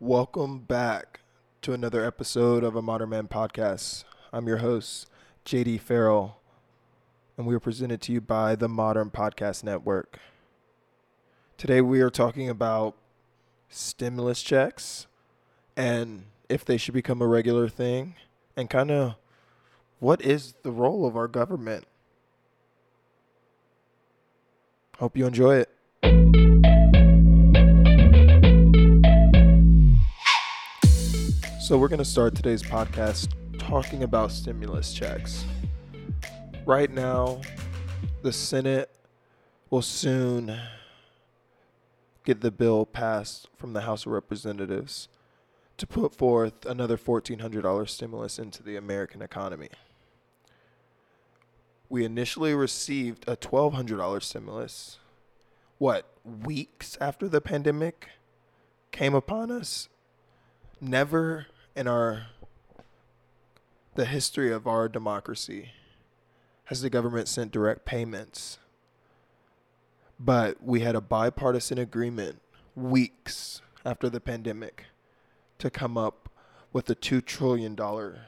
Welcome back to another episode of a Modern Man podcast. I'm your host, JD Farrell, and we are presented to you by the Modern Podcast Network. Today we are talking about stimulus checks and if they should become a regular thing and kind of what is the role of our government. Hope you enjoy it. So, we're going to start today's podcast talking about stimulus checks. Right now, the Senate will soon get the bill passed from the House of Representatives to put forth another $1,400 stimulus into the American economy. We initially received a $1,200 stimulus, what, weeks after the pandemic came upon us? Never in our the history of our democracy has the government sent direct payments. But we had a bipartisan agreement weeks after the pandemic to come up with a $2 trillion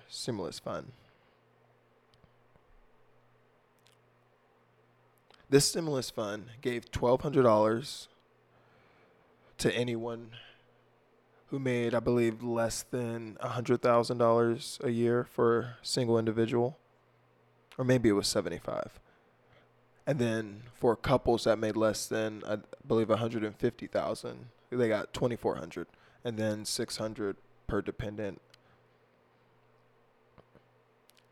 stimulus fund. This stimulus fund gave $1,200 to anyone who made, I believe, less than $100,000 a year for a single individual. Or maybe it was 75. And then for couples that made less than, I believe, 150,000, they got 2,400 and then 600 per dependent.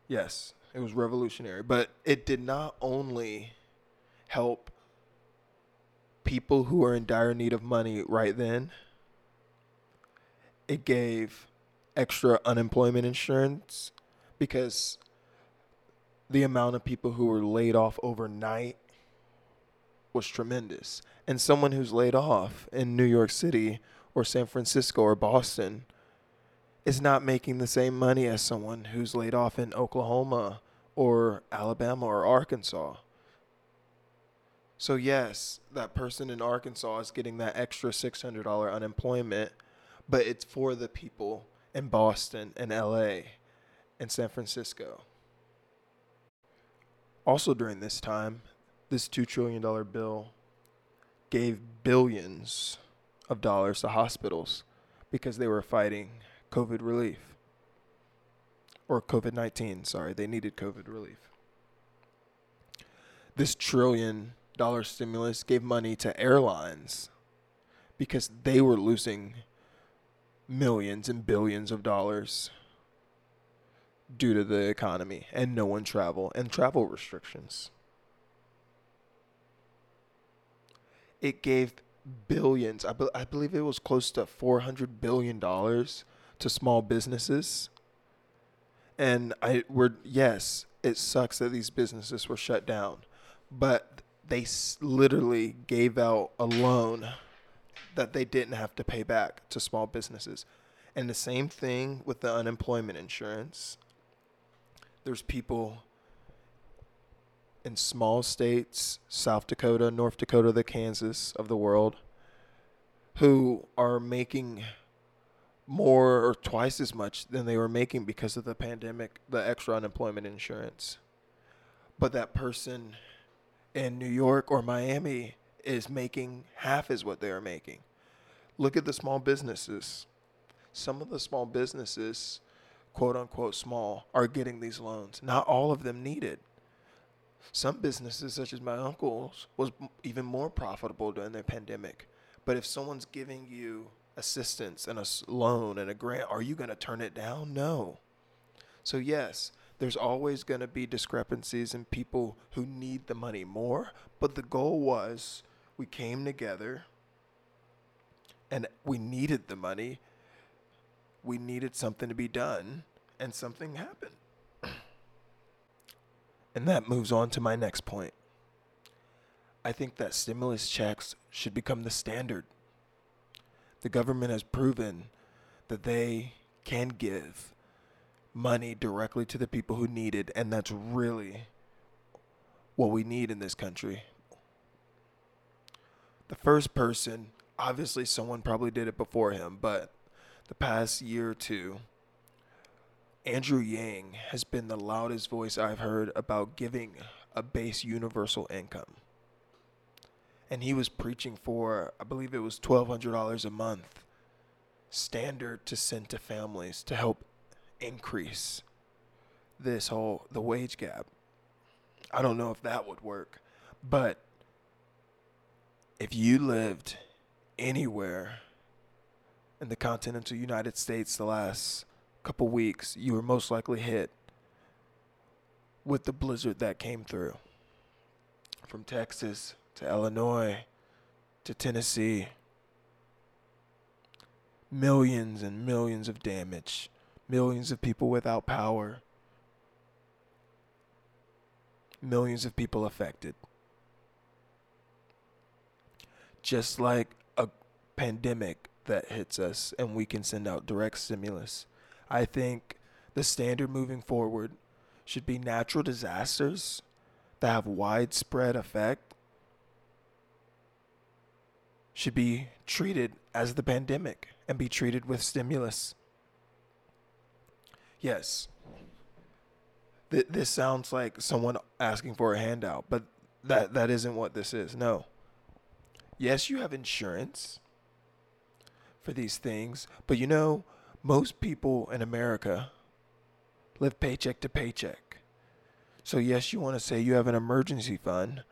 Yes, it was revolutionary, but it did not only help people who are in dire need of money right then it gave extra unemployment insurance because the amount of people who were laid off overnight was tremendous. And someone who's laid off in New York City or San Francisco or Boston is not making the same money as someone who's laid off in Oklahoma or Alabama or Arkansas. So, yes, that person in Arkansas is getting that extra $600 unemployment but it's for the people in Boston and LA and San Francisco. Also, during this time, this $2 trillion bill gave billions of dollars to hospitals because they were fighting COVID relief. Or COVID 19, sorry, they needed COVID relief. This trillion dollar stimulus gave money to airlines because they were losing millions and billions of dollars due to the economy and no one travel and travel restrictions. It gave billions, I, be- I believe it was close to $400 billion to small businesses. And I were yes, it sucks that these businesses were shut down, but they literally gave out a loan that they didn't have to pay back to small businesses. And the same thing with the unemployment insurance. There's people in small states, South Dakota, North Dakota, the Kansas of the world, who are making more or twice as much than they were making because of the pandemic, the extra unemployment insurance. But that person in New York or Miami is making half as what they are making. Look at the small businesses. Some of the small businesses, quote unquote small, are getting these loans. Not all of them need it. Some businesses, such as my uncle's, was even more profitable during the pandemic. But if someone's giving you assistance and a loan and a grant, are you going to turn it down? No. So, yes, there's always going to be discrepancies in people who need the money more. But the goal was we came together and we needed the money. We needed something to be done, and something happened. and that moves on to my next point. I think that stimulus checks should become the standard. The government has proven that they can give money directly to the people who need it, and that's really what we need in this country. The first person, obviously, someone probably did it before him, but the past year or two, Andrew Yang has been the loudest voice I've heard about giving a base universal income. And he was preaching for, I believe it was $1,200 a month, standard to send to families to help increase this whole, the wage gap. I don't know if that would work, but if you lived anywhere in the continental United States the last couple weeks, you were most likely hit with the blizzard that came through from Texas to Illinois to Tennessee. Millions and millions of damage, millions of people without power, millions of people affected. Just like pandemic that hits us and we can send out direct stimulus. I think the standard moving forward should be natural disasters that have widespread effect should be treated as the pandemic and be treated with stimulus. Yes. Th- this sounds like someone asking for a handout, but that that isn't what this is. No. Yes, you have insurance for these things, but you know, most people in America live paycheck to paycheck. So, yes, you want to say you have an emergency fund,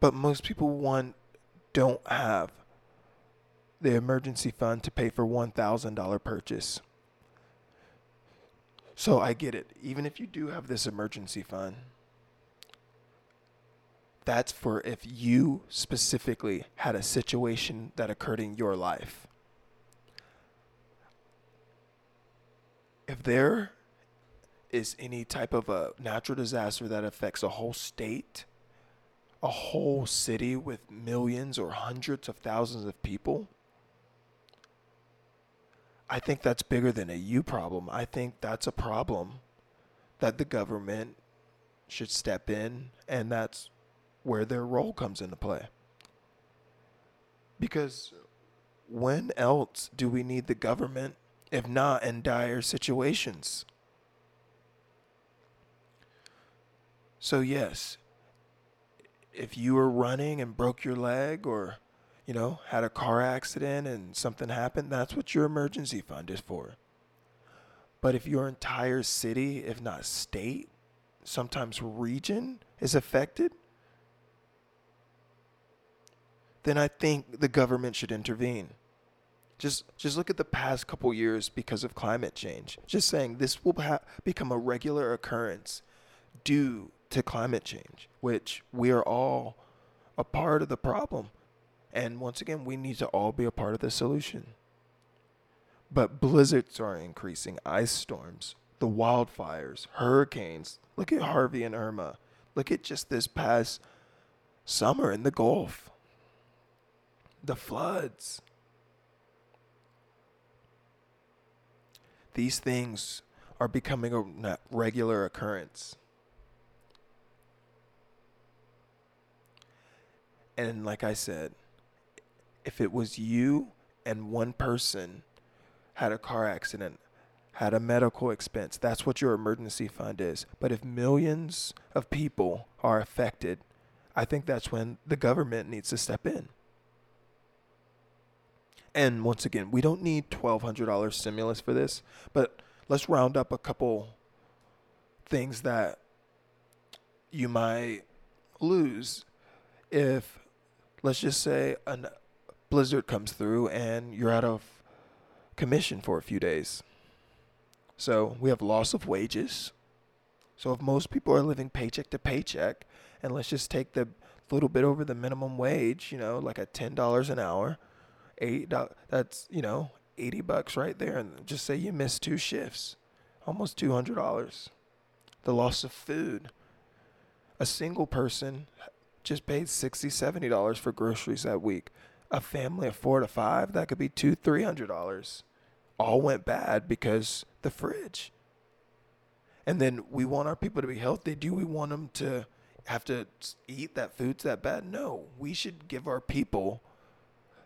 but most people want don't have the emergency fund to pay for $1,000 purchase. So I get it. Even if you do have this emergency fund, that's for if you specifically had a situation that occurred in your life. If there is any type of a natural disaster that affects a whole state, a whole city with millions or hundreds of thousands of people, I think that's bigger than a you problem. I think that's a problem that the government should step in, and that's where their role comes into play. Because when else do we need the government if not in dire situations? So, yes, if you were running and broke your leg or, you know, had a car accident and something happened, that's what your emergency fund is for. But if your entire city, if not state, sometimes region is affected, then I think the government should intervene. Just just look at the past couple years because of climate change. Just saying this will ha- become a regular occurrence due to climate change, which we are all a part of the problem. And once again, we need to all be a part of the solution. But blizzards are increasing, ice storms, the wildfires, hurricanes. Look at Harvey and Irma. Look at just this past summer in the Gulf the floods. These things are becoming a regular occurrence. And like I said, if it was you and one person had a car accident, had a medical expense, that's what your emergency fund is. But if millions of people are affected, I think that's when the government needs to step in. And once again, we don't need $1,200 stimulus for this, but let's round up a couple things that you might lose if, let's just say, a blizzard comes through and you're out of commission for a few days. So we have loss of wages. So if most people are living paycheck to paycheck, and let's just take the little bit over the minimum wage, you know, like ten dollars an hour, eight that's you know 80 bucks right there and just say you missed two shifts almost $200 the loss of food. A single person just paid 60 $70 for groceries that week. A family of four to five that could be two three hundred dollars. All went bad because the fridge. And then we want our people to be healthy. Do we want them to have to eat that food's that bad? No. We should give our people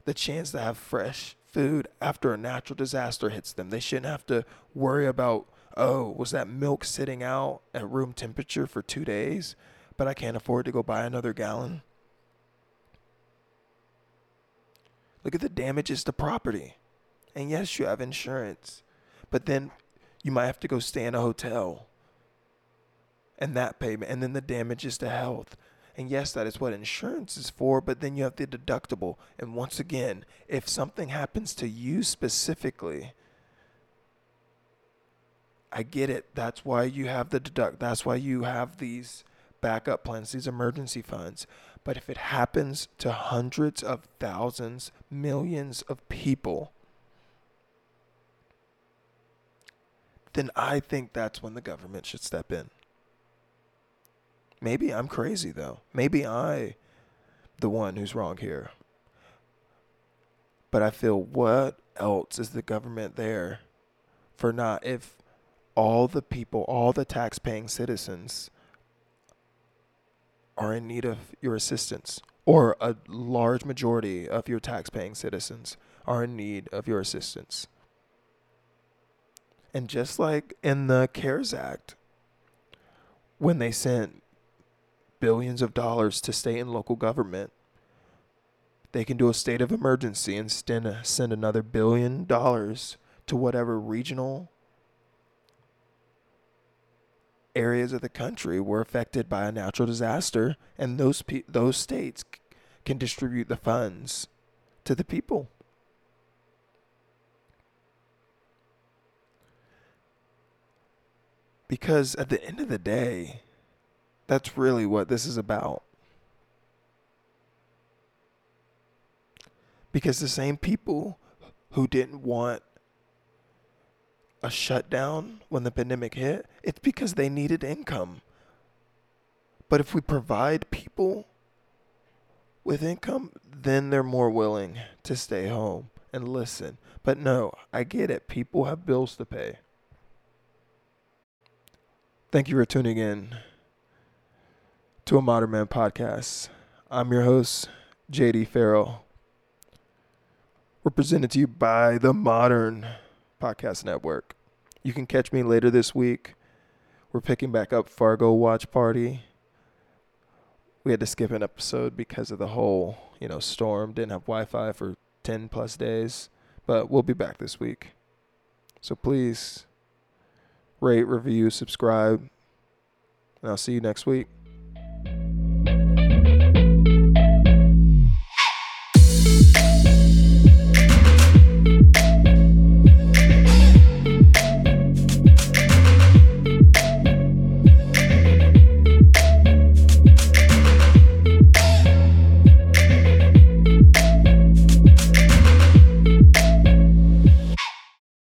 the chance to have fresh food after a natural disaster hits them. They shouldn't have to worry about, oh, was that milk sitting out at room temperature for two days, but I can't afford to go buy another gallon? Look at the damages to property. And yes, you have insurance, but then you might have to go stay in a hotel and that payment, and then the damages to health. And yes, that is what insurance is for, but then you have the deductible. And once again, if something happens to you specifically, I get it. That's why you have the deduct. That's why you have these backup plans, these emergency funds. But if it happens to hundreds of thousands, millions of people, then I think that's when the government should step in. Maybe I'm crazy though. Maybe I the one who's wrong here. But I feel what else is the government there for not if all the people, all the tax paying citizens are in need of your assistance or a large majority of your tax paying citizens are in need of your assistance. And just like in the CARES Act, when they sent billions of dollars to state and local government. They can do a state of emergency and send another billion dollars to whatever regional areas of the country were affected by a natural disaster, and those pe- those states can distribute the funds to the people. Because at the end of the day, that's really what this is about. Because the same people who didn't want a shutdown when the pandemic hit, it's because they needed income. But if we provide people with income, then they're more willing to stay home and listen. But no, I get it. People have bills to pay. Thank you for tuning in to a Modern Man podcast. I'm your host, JD Farrell. We're presented to you by the Modern Podcast Network. You can catch me later this week. We're picking back up Fargo Watch Party. We had to skip an episode because of the whole, you know, storm. Didn't have Wi Fi for 10 plus days, but we'll be back this week. So please rate, review, subscribe, and I'll see you next week.